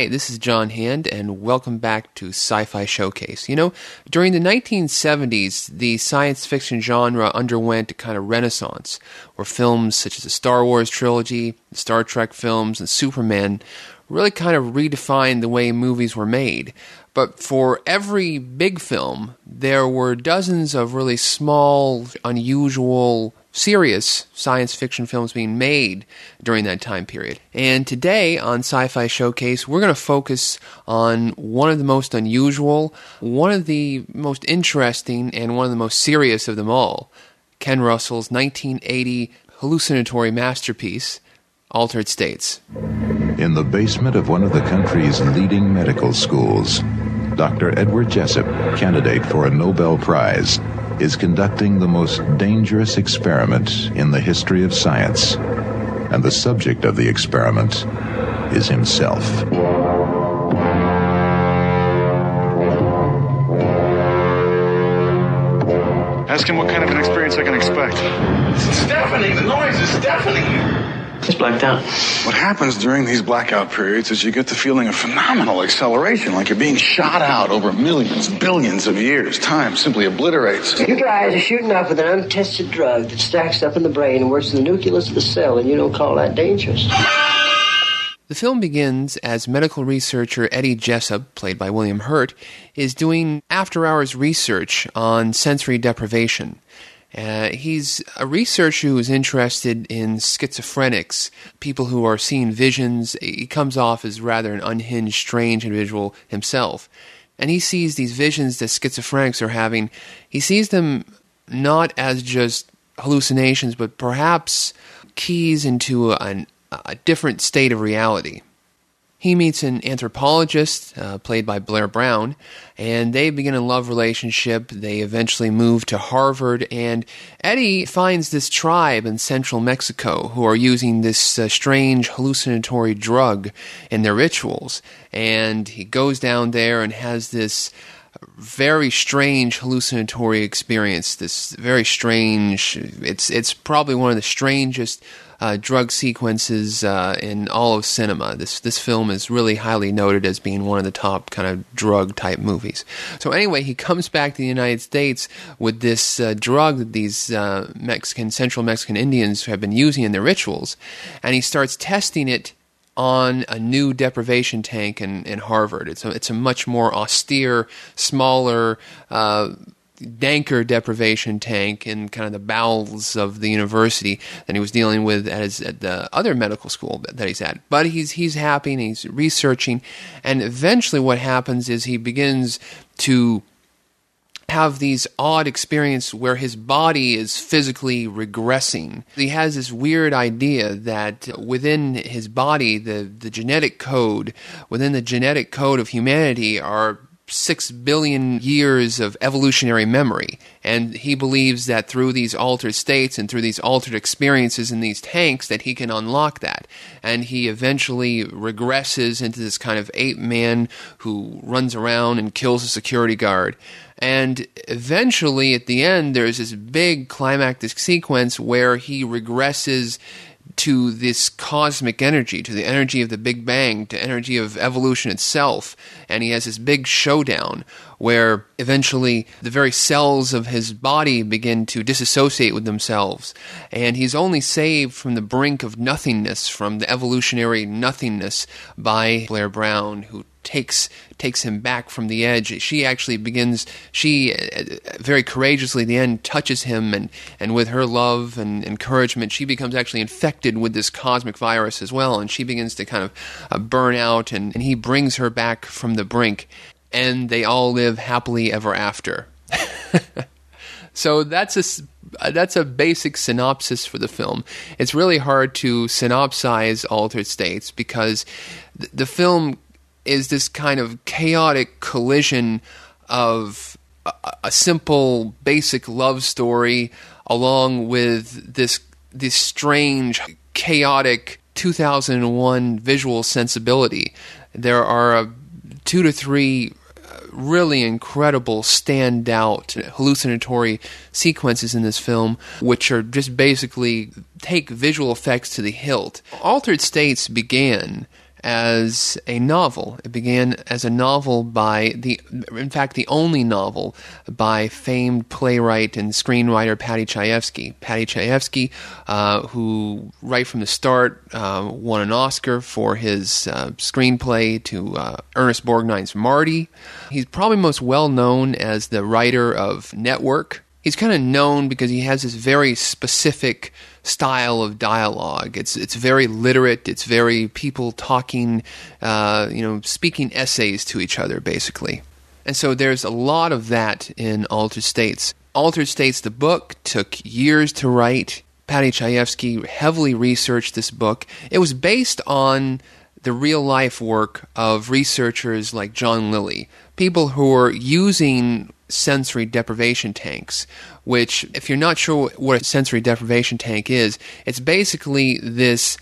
Hi, this is John Hand, and welcome back to Sci Fi Showcase. You know, during the 1970s, the science fiction genre underwent a kind of renaissance, where films such as the Star Wars trilogy, the Star Trek films, and Superman really kind of redefined the way movies were made. But for every big film, there were dozens of really small, unusual, serious science fiction films being made during that time period. And today on Sci Fi Showcase, we're going to focus on one of the most unusual, one of the most interesting, and one of the most serious of them all Ken Russell's 1980 hallucinatory masterpiece, Altered States. In the basement of one of the country's leading medical schools, Dr. Edward Jessup, candidate for a Nobel Prize, is conducting the most dangerous experiment in the history of science. And the subject of the experiment is himself. Ask him what kind of an experience I can expect. It's deafening. The noise is deafening. He's blacked out. What happens during these blackout periods is you get the feeling of phenomenal acceleration, like you're being shot out over millions, billions of years. Time simply obliterates. You guys are shooting off with an untested drug that stacks up in the brain and works in the nucleus of the cell, and you don't call that dangerous. The film begins as medical researcher Eddie Jessup, played by William Hurt, is doing after hours research on sensory deprivation. Uh, he's a researcher who is interested in schizophrenics, people who are seeing visions. He comes off as rather an unhinged, strange individual himself. And he sees these visions that schizophrenics are having. He sees them not as just hallucinations, but perhaps keys into a different state of reality. He meets an anthropologist, uh, played by Blair Brown, and they begin a love relationship. They eventually move to Harvard, and Eddie finds this tribe in central Mexico who are using this uh, strange hallucinatory drug in their rituals. And he goes down there and has this very strange hallucinatory experience. This very strange. It's it's probably one of the strangest uh, drug sequences uh, in all of cinema. This this film is really highly noted as being one of the top kind of drug type movies. So anyway, he comes back to the United States with this uh, drug that these uh, Mexican Central Mexican Indians have been using in their rituals, and he starts testing it on a new deprivation tank in, in Harvard. It's a, it's a much more austere, smaller, uh, danker deprivation tank in kind of the bowels of the university than he was dealing with at, his, at the other medical school that he's at. But he's he's happy and he's researching, and eventually what happens is he begins to have these odd experiences where his body is physically regressing. He has this weird idea that within his body, the, the genetic code, within the genetic code of humanity are six billion years of evolutionary memory. And he believes that through these altered states and through these altered experiences in these tanks that he can unlock that. And he eventually regresses into this kind of ape man who runs around and kills a security guard. And eventually, at the end, there's this big climactic sequence where he regresses to this cosmic energy, to the energy of the Big Bang, to energy of evolution itself. And he has this big showdown where eventually the very cells of his body begin to disassociate with themselves. And he's only saved from the brink of nothingness, from the evolutionary nothingness by Blair Brown, who takes takes him back from the edge. She actually begins. She uh, very courageously, the end, touches him, and and with her love and encouragement, she becomes actually infected with this cosmic virus as well, and she begins to kind of uh, burn out, and, and he brings her back from the brink, and they all live happily ever after. so that's a that's a basic synopsis for the film. It's really hard to synopsize Altered States because th- the film is this kind of chaotic collision of a, a simple, basic love story along with this this strange, chaotic 2001 visual sensibility. There are uh, two to three uh, really incredible, standout, hallucinatory sequences in this film, which are just basically take visual effects to the hilt. Altered States began as a novel. It began as a novel by the, in fact, the only novel by famed playwright and screenwriter Paddy Chayefsky. Paddy Chayefsky, uh, who right from the start uh, won an Oscar for his uh, screenplay to uh, Ernest Borgnine's Marty. He's probably most well known as the writer of Network. He's kind of known because he has this very specific style of dialogue. It's it's very literate. It's very people talking, uh, you know, speaking essays to each other, basically. And so there's a lot of that in Altered States. Altered States, the book, took years to write. Paddy Chayefsky heavily researched this book. It was based on the real life work of researchers like John Lilly, people who were using sensory deprivation tanks, which, if you're not sure what a sensory deprivation tank is, it's basically this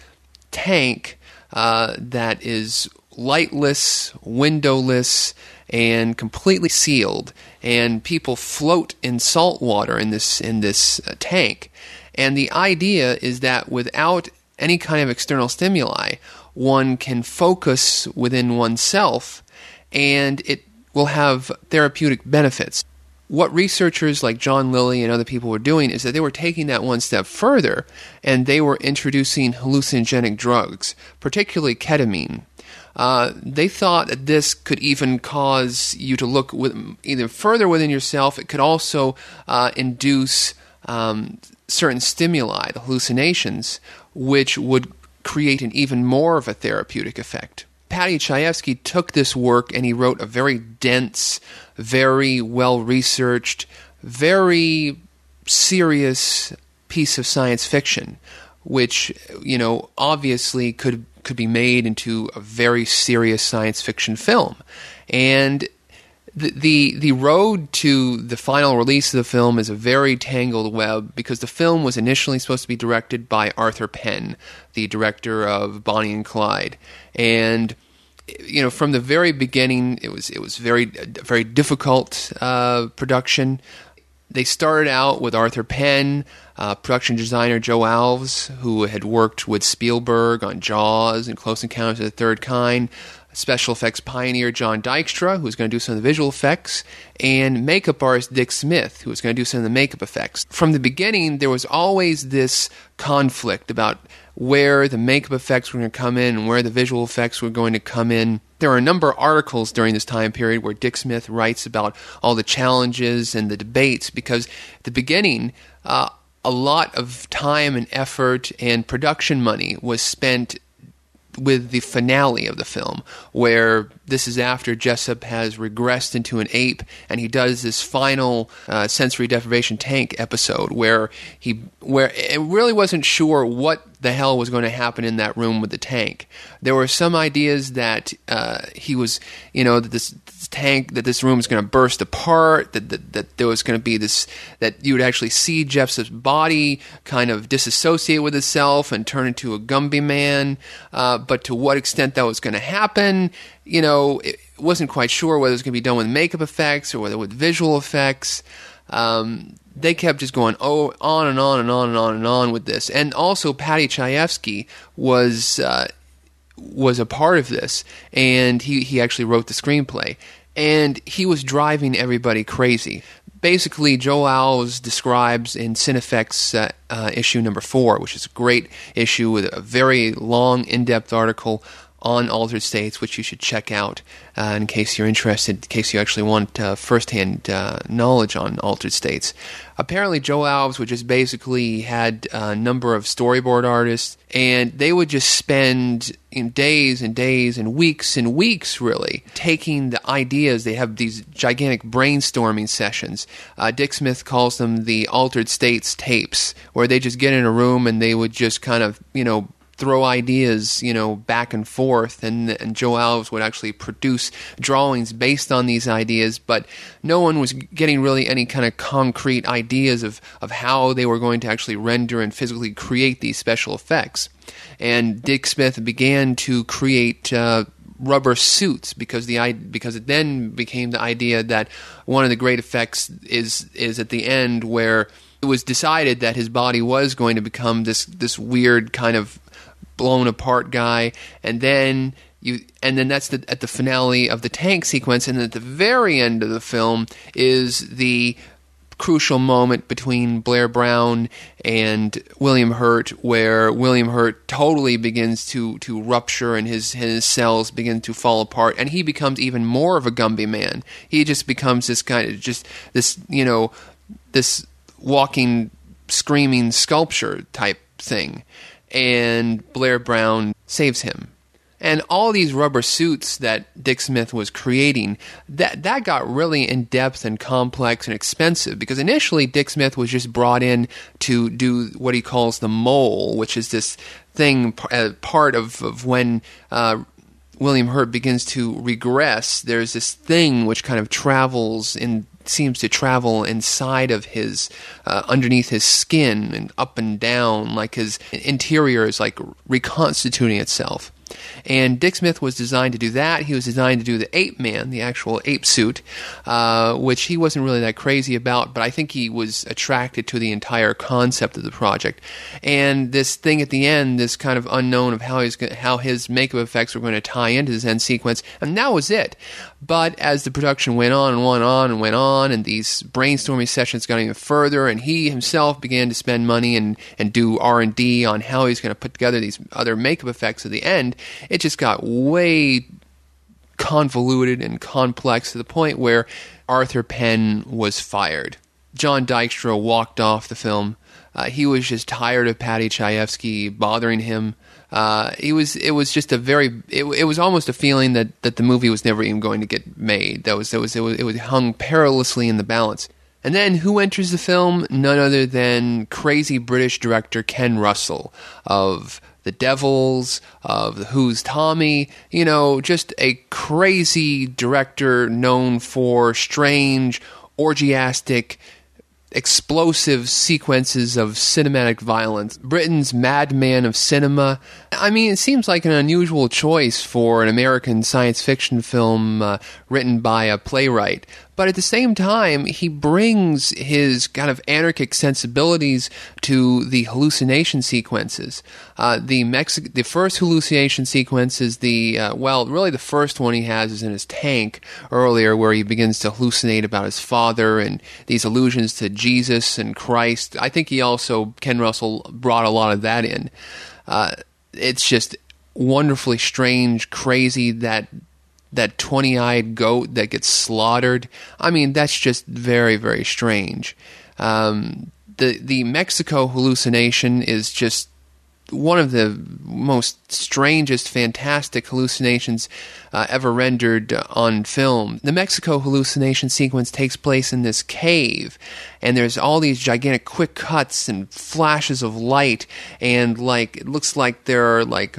tank uh, that is lightless, windowless, and completely sealed. And people float in salt water in this in this uh, tank. And the idea is that without any kind of external stimuli, one can focus within oneself, and it will have therapeutic benefits. What researchers like John Lilly and other people were doing is that they were taking that one step further and they were introducing hallucinogenic drugs, particularly ketamine. Uh, they thought that this could even cause you to look with, either further within yourself. It could also uh, induce um, certain stimuli, the hallucinations, which would create an even more of a therapeutic effect. Paddy Chayefsky took this work and he wrote a very dense, very well researched, very serious piece of science fiction, which you know obviously could could be made into a very serious science fiction film, and the, the road to the final release of the film is a very tangled web because the film was initially supposed to be directed by Arthur Penn, the director of Bonnie and Clyde, and you know from the very beginning it was it was very very difficult uh, production. They started out with Arthur Penn, uh, production designer Joe Alves, who had worked with Spielberg on Jaws and Close Encounters of the Third Kind special effects pioneer John Dykstra, who was going to do some of the visual effects, and makeup artist Dick Smith, who was going to do some of the makeup effects. From the beginning, there was always this conflict about where the makeup effects were going to come in and where the visual effects were going to come in. There are a number of articles during this time period where Dick Smith writes about all the challenges and the debates because at the beginning, uh, a lot of time and effort and production money was spent with the finale of the film, where this is after Jessup has regressed into an ape, and he does this final uh, sensory deprivation tank episode where he where it really wasn't sure what the hell was going to happen in that room with the tank. There were some ideas that uh, he was, you know, that this, this tank, that this room is going to burst apart, that, that, that there was going to be this, that you would actually see Jeff's body kind of disassociate with itself and turn into a Gumby man. Uh, but to what extent that was going to happen, you know, it wasn't quite sure whether it was going to be done with makeup effects or whether with visual effects. Um, they kept just going oh on and on and on and on and on with this. And also Paddy Chayefsky was uh, was a part of this, and he he actually wrote the screenplay, and he was driving everybody crazy. Basically, Joe Alves describes in Cinefex uh, uh, issue number four, which is a great issue with a very long, in-depth article on Altered States, which you should check out uh, in case you're interested, in case you actually want uh, firsthand uh, knowledge on Altered States. Apparently, Joe Alves would just basically had a number of storyboard artists, and they would just spend in days and days and weeks and weeks, really, taking the ideas. They have these gigantic brainstorming sessions. Uh, Dick Smith calls them the Altered States tapes, where they just get in a room and they would just kind of, you know, throw ideas, you know, back and forth, and, and Joe Alves would actually produce drawings based on these ideas, but no one was getting really any kind of concrete ideas of, of how they were going to actually render and physically create these special effects. And Dick Smith began to create uh, rubber suits because the because it then became the idea that one of the great effects is is at the end where it was decided that his body was going to become this this weird kind of blown apart guy, and then you and then that's the, at the finale of the tank sequence, and at the very end of the film is the crucial moment between Blair Brown and William Hurt, where William Hurt totally begins to, to rupture and his, his cells begin to fall apart, and he becomes even more of a Gumby man. He just becomes this kind of just this you know this walking, screaming sculpture type thing and Blair Brown saves him. And all these rubber suits that Dick Smith was creating, that that got really in depth and complex and expensive because initially Dick Smith was just brought in to do what he calls the mole, which is this thing uh, part of, of when uh, William Hurt begins to regress. There's this thing which kind of travels in seems to travel inside of his, uh, underneath his skin and up and down, like his interior is like reconstituting itself. And Dick Smith was designed to do that. He was designed to do the ape man, the actual ape suit, uh, which he wasn't really that crazy about, but I think he was attracted to the entire concept of the project. And this thing at the end, this kind of unknown of how, he's, how his makeup effects were going to tie into this end sequence, and that was it. But as the production went on and went on and went on, and these brainstorming sessions got even further, and he himself began to spend money and, and do R and D on how he's going to put together these other makeup effects at the end, it just got way convoluted and complex to the point where Arthur Penn was fired. John Dykstra walked off the film. Uh, he was just tired of Paddy Chayefsky bothering him. Uh, it was it was just a very it, it was almost a feeling that, that the movie was never even going to get made. That was it was it was it was hung perilously in the balance. And then who enters the film? None other than crazy British director Ken Russell of The Devils, of Who's Tommy, you know, just a crazy director known for strange, orgiastic, explosive sequences of cinematic violence. Britain's madman of cinema. I mean, it seems like an unusual choice for an American science fiction film uh, written by a playwright. But at the same time, he brings his kind of anarchic sensibilities to the hallucination sequences. Uh, the Mexi- the first hallucination sequence is the uh, well, really the first one he has is in his tank earlier, where he begins to hallucinate about his father and these allusions to Jesus and Christ. I think he also Ken Russell brought a lot of that in. Uh, it's just wonderfully strange, crazy that that 20 eyed goat that gets slaughtered. I mean, that's just very, very strange. Um, the, the Mexico hallucination is just one of the most strangest, fantastic hallucinations uh, ever rendered on film. The Mexico hallucination sequence takes place in this cave, and there's all these gigantic quick cuts and flashes of light, and like it looks like there are like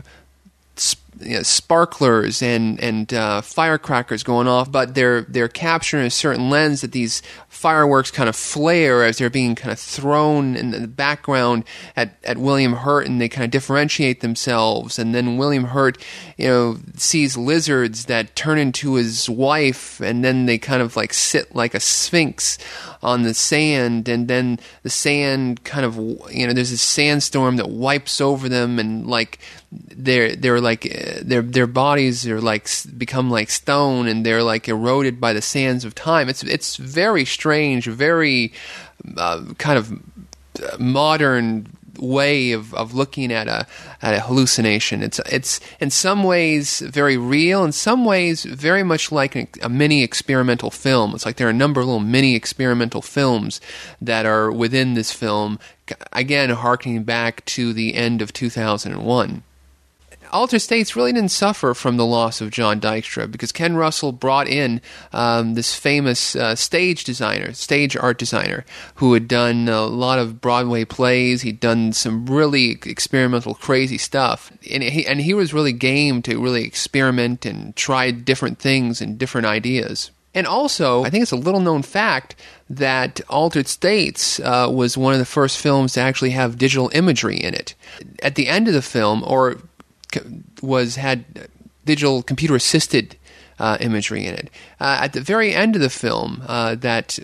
you know, sparklers and and uh, firecrackers going off, but they're they're capturing a certain lens that these fireworks kind of flare as they're being kind of thrown in the background at, at William Hurt, and they kind of differentiate themselves. And then William Hurt, you know, sees lizards that turn into his wife, and then they kind of like sit like a sphinx on the sand, and then the sand kind of you know there's a sandstorm that wipes over them, and like they're they're like their their bodies are like become like stone and they're like eroded by the sands of time. It's it's very strange, very uh, kind of modern way of, of looking at a at a hallucination. It's it's in some ways very real, in some ways very much like a, a mini experimental film. It's like there are a number of little mini experimental films that are within this film. Again, harkening back to the end of 2001. Altered States really didn't suffer from the loss of John Dykstra because Ken Russell brought in um, this famous uh, stage designer, stage art designer, who had done a lot of Broadway plays. He'd done some really experimental, crazy stuff, and he and he was really game to really experiment and try different things and different ideas. And also, I think it's a little known fact that Altered States uh, was one of the first films to actually have digital imagery in it. At the end of the film, or was had digital computer assisted uh, imagery in it. Uh, at the very end of the film, uh, that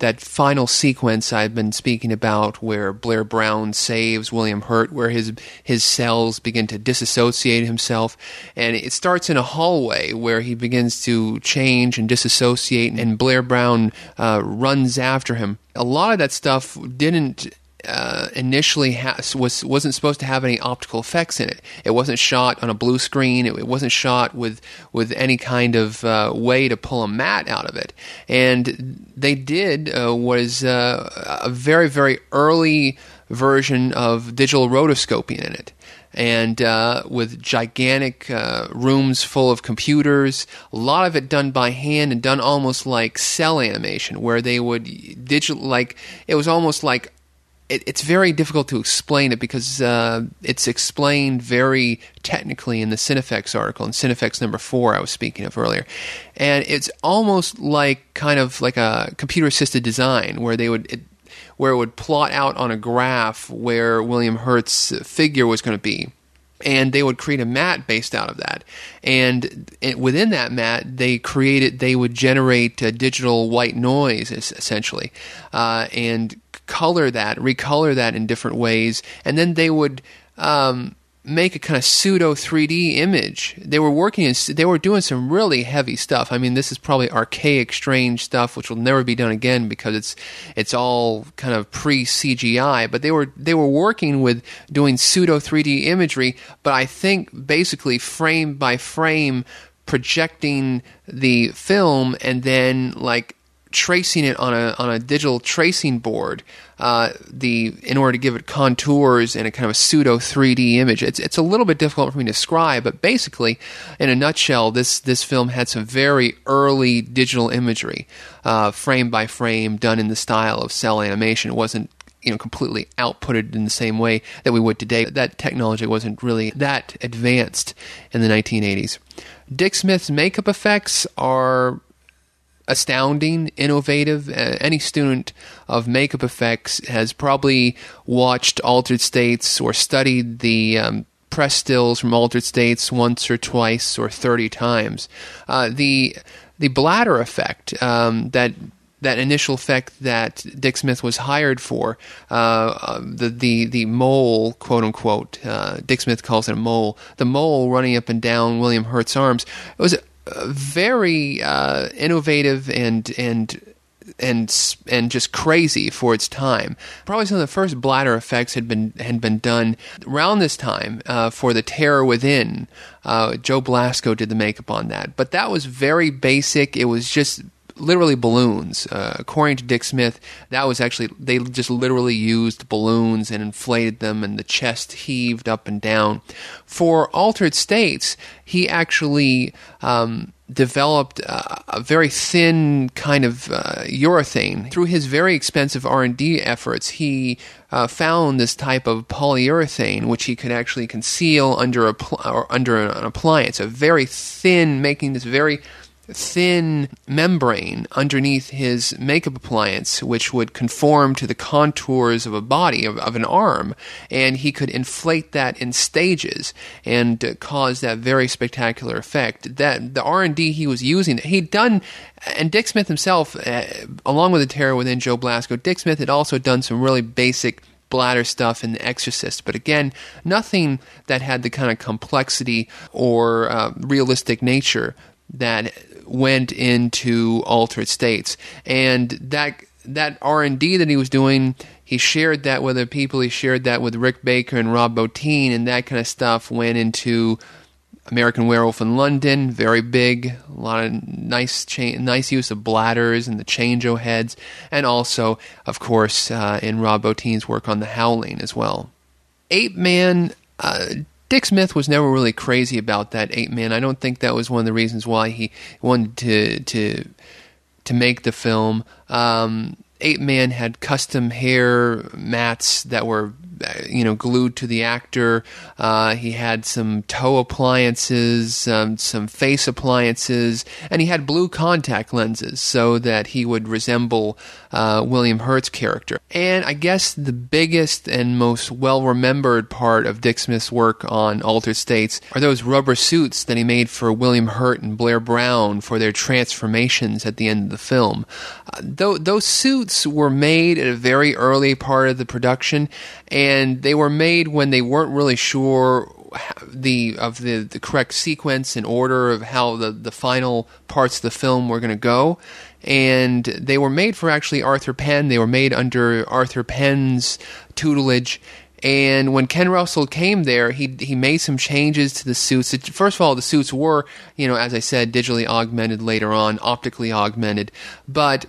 that final sequence I've been speaking about, where Blair Brown saves William Hurt, where his his cells begin to disassociate himself, and it starts in a hallway where he begins to change and disassociate, and Blair Brown uh, runs after him. A lot of that stuff didn't uh, initially ha- was wasn't supposed to have any optical effects in it. It wasn't shot on a blue screen. It, it wasn't shot with with any kind of uh, way to pull a matte out of it. And they did uh, was uh, a very very early version of digital rotoscoping in it. And uh, with gigantic uh, rooms full of computers, a lot of it done by hand and done almost like cel animation, where they would digital like it was almost like it, it's very difficult to explain it because uh, it's explained very technically in the Cinefex article, in Cinefex number four I was speaking of earlier. And it's almost like kind of like a computer assisted design where they would. It, where it would plot out on a graph where William Hurt's figure was going to be and they would create a matte based out of that. And within that matte, they created, they would generate uh, digital white noise essentially, uh, and color that, recolor that in different ways, and then they would um, make a kind of pseudo 3D image. They were working, in, they were doing some really heavy stuff. I mean, this is probably archaic, strange stuff, which will never be done again because it's it's all kind of pre CGI. But they were they were working with doing pseudo 3D imagery. But I think basically frame by frame projecting the film and then like tracing it on a on a digital tracing board uh, the in order to give it contours and a kind of a pseudo 3D image. It's it's a little bit difficult for me to describe, but basically, in a nutshell, this this film had some very early digital imagery, uh, frame by frame, done in the style of cel animation. It wasn't you know completely outputted in the same way that we would today. That technology wasn't really that advanced in the 1980s. Dick Smith's makeup effects are astounding, innovative. Uh, any student of makeup effects has probably watched Altered States or studied the um, press stills from Altered States once or twice or thirty times. Uh, the the bladder effect um, that that initial effect that Dick Smith was hired for, uh, um, the the the mole, quote unquote, uh, Dick Smith calls it a mole, the mole running up and down William Hurt's arms. It was very uh, innovative and and and and just crazy for its time. Probably some of the first bladder effects had been had been done around this time uh, for the Terror Within. Uh, Joe Blasco did the makeup on that, but that was very basic. It was just literally balloons. Uh, according to Dick Smith, that was actually they just literally used balloons and inflated them, and the chest heaved up and down. For altered states, he actually um, developed a, a, very thin kind of uh, urethane. Through his very expensive R and D efforts, he uh, found this type of polyurethane, which he could actually conceal under a pl- or under an appliance, a very thin, making this very thin membrane underneath his makeup appliance, which would conform to the contours of a body, of, of an arm, and he could inflate that in stages and uh, cause that very spectacular effect. That the R and D he was using, he'd done, and Dick Smith himself, uh, along with the terror within Joe Blasco, Dick Smith had also done some really basic bladder stuff in The Exorcist. But again, nothing that had the kind of complexity or uh, realistic nature that went into altered states, and that that R and D that he was doing, he shared that with other people. He shared that with Rick Baker and Rob Bottin, and that kind of stuff went into American Werewolf in London, very big, a lot of nice cha- nice use of bladders and the chango heads, and also, of course, uh, in Rob Bottin's work on The Howling as well. Ape Man, uh, Dick Smith was never really crazy about that Ape Man. I don't think that was one of the reasons why he wanted to to to make the film. Um, Ape Man had custom hair mats that were you know glued to the actor. Uh, he had some toe appliances, um, some face appliances, and he had blue contact lenses so that he would resemble uh, William Hurt's character. And I guess the biggest and most well remembered part of Dick Smith's work on Altered States are those rubber suits that he made for William Hurt and Blair Brown for their transformations at the end of the film. Uh, th- those suits were made at a very early part of the production, and they were made when they weren't really sure the of the, the correct sequence and order of how the, the final parts of the film were going to go. And they were made for actually Arthur Penn. They were made under Arthur Penn's tutelage. And when Ken Russell came there, he he made some changes to the suits. First of all, the suits were, you know, as I said, digitally augmented later on, optically augmented. But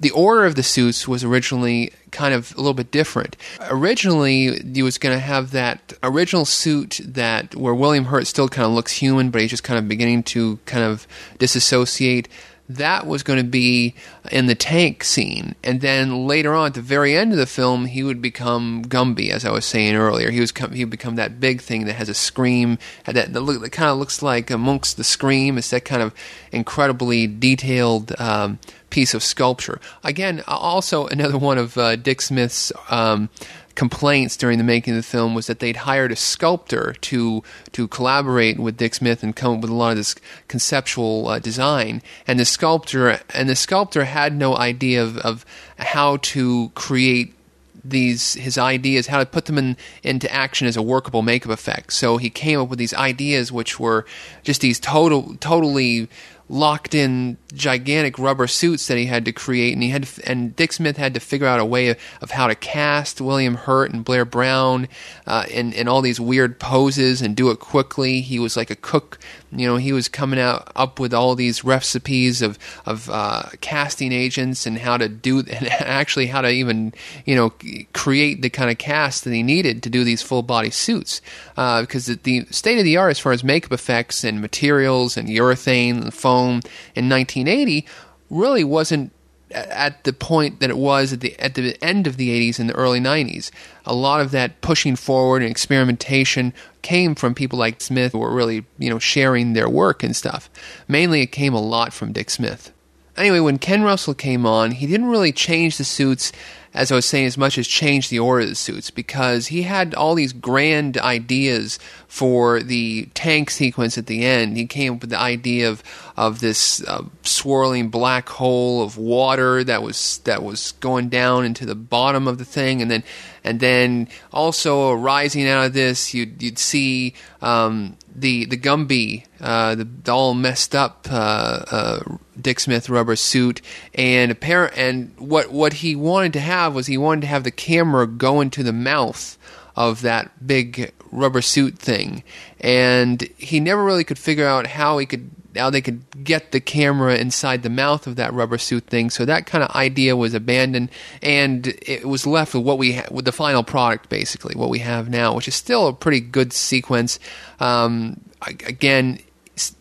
the order of the suits was originally kind of a little bit different. Originally, he was going to have that original suit that where William Hurt still kind of looks human, but he's just kind of beginning to kind of disassociate. That was going to be in the tank scene, and then later on, at the very end of the film, he would become Gumby, as I was saying earlier. He was he would become that big thing that has a scream that that, look, that kind of looks like a Munch's the scream. It's that kind of incredibly detailed. Um, piece of sculpture. Again, also another one of uh, Dick Smith's um, complaints during the making of the film was that they'd hired a sculptor to to collaborate with Dick Smith and come up with a lot of this conceptual uh, design. And the sculptor and the sculptor had no idea of, of how to create these his ideas how to put them in into action as a workable makeup effect so he came up with these ideas which were just these total totally locked in gigantic rubber suits that he had to create, and he had to, and Dick Smith had to figure out a way of, of how to cast William Hurt and Blair Brown uh, in in all these weird poses and do it quickly. He was like a cook, you know. He was coming out up with all these recipes of of uh, casting agents and how to do and actually how to even you know create the kind of cast that he needed to do these full body suits uh, because the, the state of the art as far as makeup effects and materials and urethane and foam in 1980 really wasn't at the point that it was at the at the end of the 80s and the early 90s. A lot of that pushing forward and experimentation came from people like Smith who were really, you know, sharing their work and stuff. Mainly it came a lot from Dick Smith. Anyway, when Ken Russell came on, he didn't really change the suits as I was saying, as much as change the order of the suits because he had all these grand ideas for the tank sequence at the end. He came up with the idea of of this uh, swirling black hole of water that was that was going down into the bottom of the thing, and then and then also rising out of this, you'd you'd see um, the the Gumby, uh, the, the, all messed up uh, uh, Dick Smith rubber suit, and apparent and what what he wanted to have was he wanted to have the camera go into the mouth of that big rubber suit thing, and he never really could figure out how he could how they could get the camera inside the mouth of that rubber suit thing. So that kind of idea was abandoned, and it was left with what we ha- with the final product, basically what we have now, which is still a pretty good sequence. Um, again,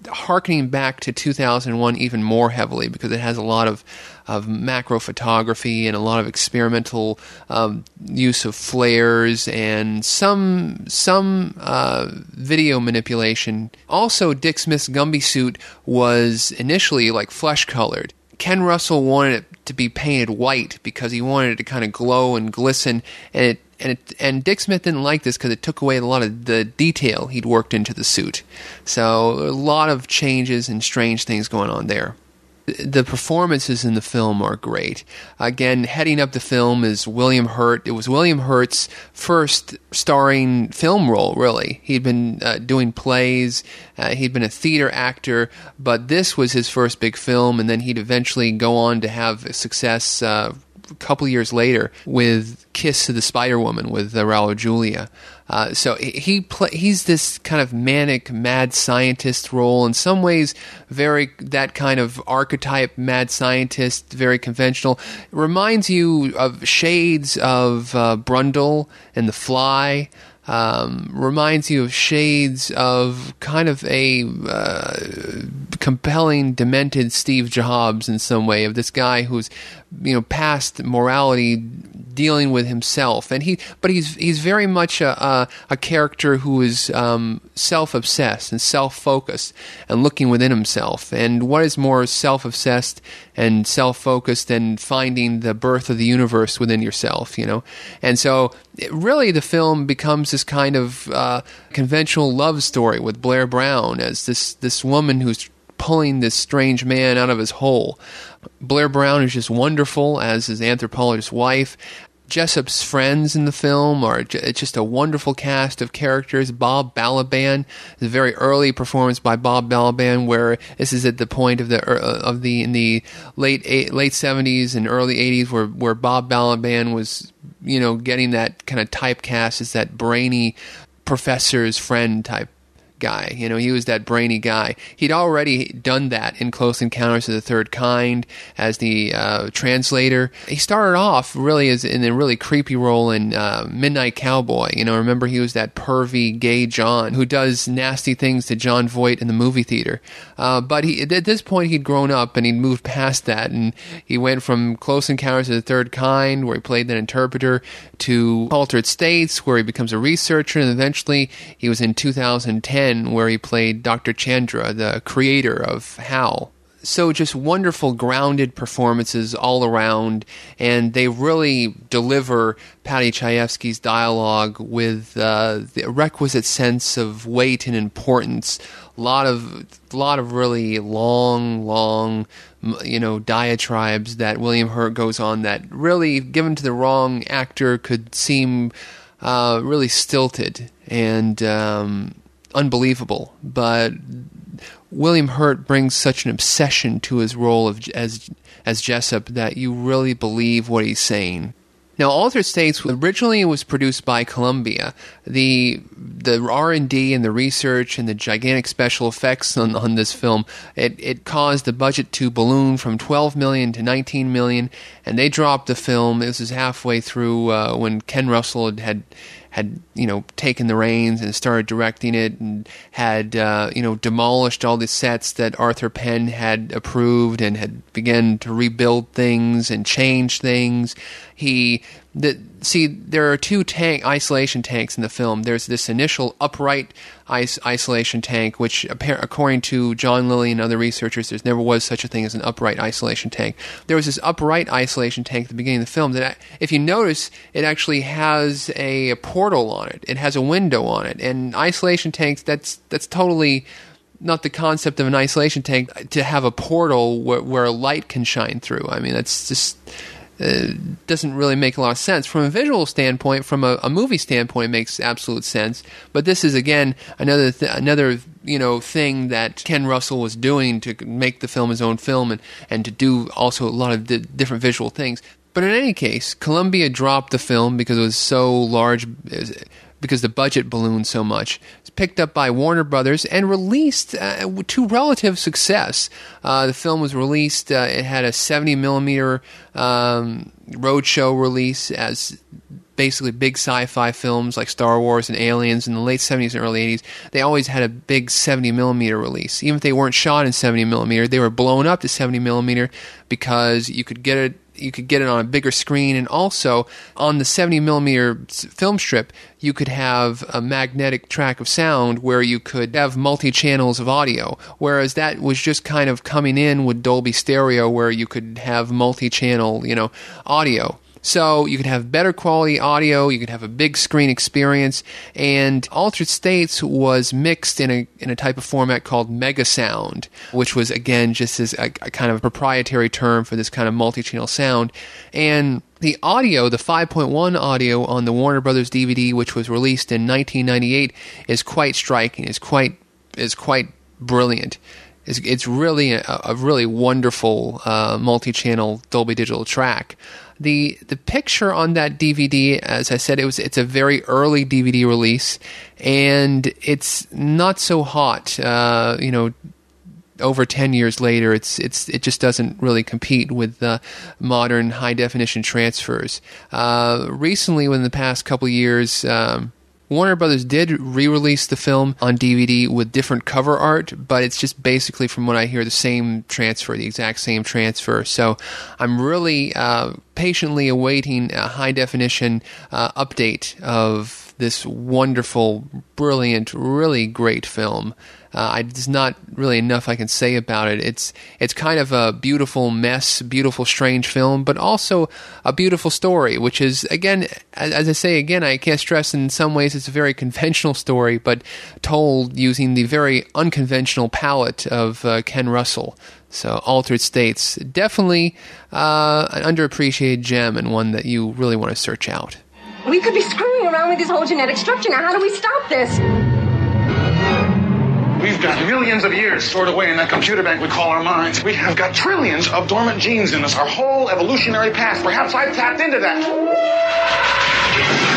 harkening back to 2001 even more heavily because it has a lot of of macro photography and a lot of experimental um, use of flares and some some uh, video manipulation. Also, Dick Smith's Gumby suit was initially like flesh colored. Ken Russell wanted it to be painted white because he wanted it to kind of glow and glisten, and it and it, and Dick Smith didn't like this because it took away a lot of the detail he'd worked into the suit. So a lot of changes and strange things going on there. The performances in the film are great. Again, heading up the film is William Hurt. It was William Hurt's first starring film role, really. He'd been uh, doing plays, uh, he'd been a theater actor, but this was his first big film, and then he'd eventually go on to have success. Uh, couple years later, with Kiss to the Spider Woman with uh, Raul Julia. Uh, so he he's this kind of manic mad scientist role. In some ways very that kind of archetype mad scientist very conventional. It reminds you of shades of uh, Brundle and The Fly um, reminds you of shades of kind of a uh, compelling, demented Steve Jobs in some way, of this guy who's, you know, past morality, dealing with himself, and he, but he's he's very much a a, a character who is um, self-obsessed and self-focused and looking within himself. And what is more self-obsessed and self-focused than finding the birth of the universe within yourself? You know, and so it, really the film becomes this kind of uh, conventional love story with Blair Brown as this this woman who's pulling this strange man out of his hole. Blair Brown is just wonderful as his anthropologist wife. Jessup's friends in the film are it's just a wonderful cast of characters. Bob Balaban, the very early performance by Bob Balaban, where this is at the point of the uh, of the in the late eight, late seventies and early eighties, where where Bob Balaban was you know getting that kind of typecast as that brainy professor's friend type guy. You know, he was that brainy guy. He'd already done that in Close Encounters of the Third Kind as the uh, translator. He started off really as in a really creepy role in uh, Midnight Cowboy. You know, remember he was that pervy gay John who does nasty things to Jon Voight in the movie theater. Uh, but he, at this point, he'd grown up and he'd moved past that, and he went from Close Encounters of the Third Kind, where he played an interpreter, to Altered States, where he becomes a researcher, and eventually he was in 2010, where he played Dr. Chandra, the creator of HAL. So just wonderful, grounded performances all around, and they really deliver Paddy Chayefsky's dialogue with uh, the requisite sense of weight and importance. A lot of, lot of really long, long, you know, diatribes that William Hurt goes on that really, given to the wrong actor, could seem uh, really stilted and um, unbelievable. But William Hurt brings such an obsession to his role of, as as Jessup that you really believe what he's saying. Now, Altered States originally it was produced by Columbia. The the R and D and the research and the gigantic special effects on, on this film it, it caused the budget to balloon from 12 million to 19 million, and they dropped the film. This is halfway through uh, when Ken Russell had, had had you know taken the reins and started directing it and had uh, you know demolished all the sets that Arthur Penn had approved and had begun to rebuild things and change things. He the see there are two tank isolation tanks in the film. There's this initial upright isolation tank, which according to John Lilly and other researchers, there never was such a thing as an upright isolation tank. There was this upright isolation tank at the beginning of the film that, if you notice, it actually has a, a portal on it. It has a window on it, and isolation tanks that's that's totally not the concept of an isolation tank to have a portal where, where light can shine through. I mean, that's just uh, doesn't really make a lot of sense from a visual standpoint. From a, a, movie standpoint, it makes absolute sense. But this is again another th- another you know thing that Ken Russell was doing to make the film his own film and and to do also a lot of di- different visual things. But in any case, Columbia dropped the film because it was so large because the budget ballooned so much. It's picked up by Warner Brothers and released uh, to relative success. Uh, the film was released. Uh, it had a 70 millimeter um, roadshow release as basically big sci-fi films like Star Wars and Aliens in the late 70s and early 80s, they always had a big 70 millimeter release. Even if they weren't shot in 70 millimeter, they were blown up to 70 millimeter because you could get it you could get it on a bigger screen, and also on the 70 millimeter film strip, you could have a magnetic track of sound where you could have multi channels of audio. Whereas that was just kind of coming in with Dolby Stereo, where you could have multi channel, you know, audio. So you could have better quality audio, you could have a big screen experience, and Altered States was mixed in a in a type of format called Mega Sound, which was again just as a, a kind of proprietary term for this kind of multi-channel sound. And the audio, the 5.1 audio on the Warner Brothers DVD, which was released in 1998, is quite striking. is quite is quite brilliant. It's, it's really a, a really wonderful uh, multi-channel Dolby Digital track the the picture on that DVD, as I said, it was it's a very early DVD release, and it's not so hot. Uh, you know, over 10 years later it's it's it just doesn't really compete with modern high definition transfers uh, recently within the past couple years um, Warner Brothers did re-release the film on DVD with different cover art, but it's just basically, from what I hear, the same transfer, the exact same transfer. So I'm really uh, patiently awaiting a high definition uh, update of this wonderful, brilliant, really great film. Uh, I, there's not really enough I can say about it. It's it's kind of a beautiful mess, beautiful strange film, but also a beautiful story. Which is again, as, as I say again, I can't stress. In some ways, it's a very conventional story, but told using the very unconventional palette of uh, Ken Russell. So, Altered States, definitely uh, an underappreciated gem and one that you really want to search out. We could be screwing around with this whole genetic structure now. How do we stop this? We've got millions of years stored away in that computer bank we call our minds. We have got trillions of dormant genes in us, our whole evolutionary past. Perhaps I've tapped into that.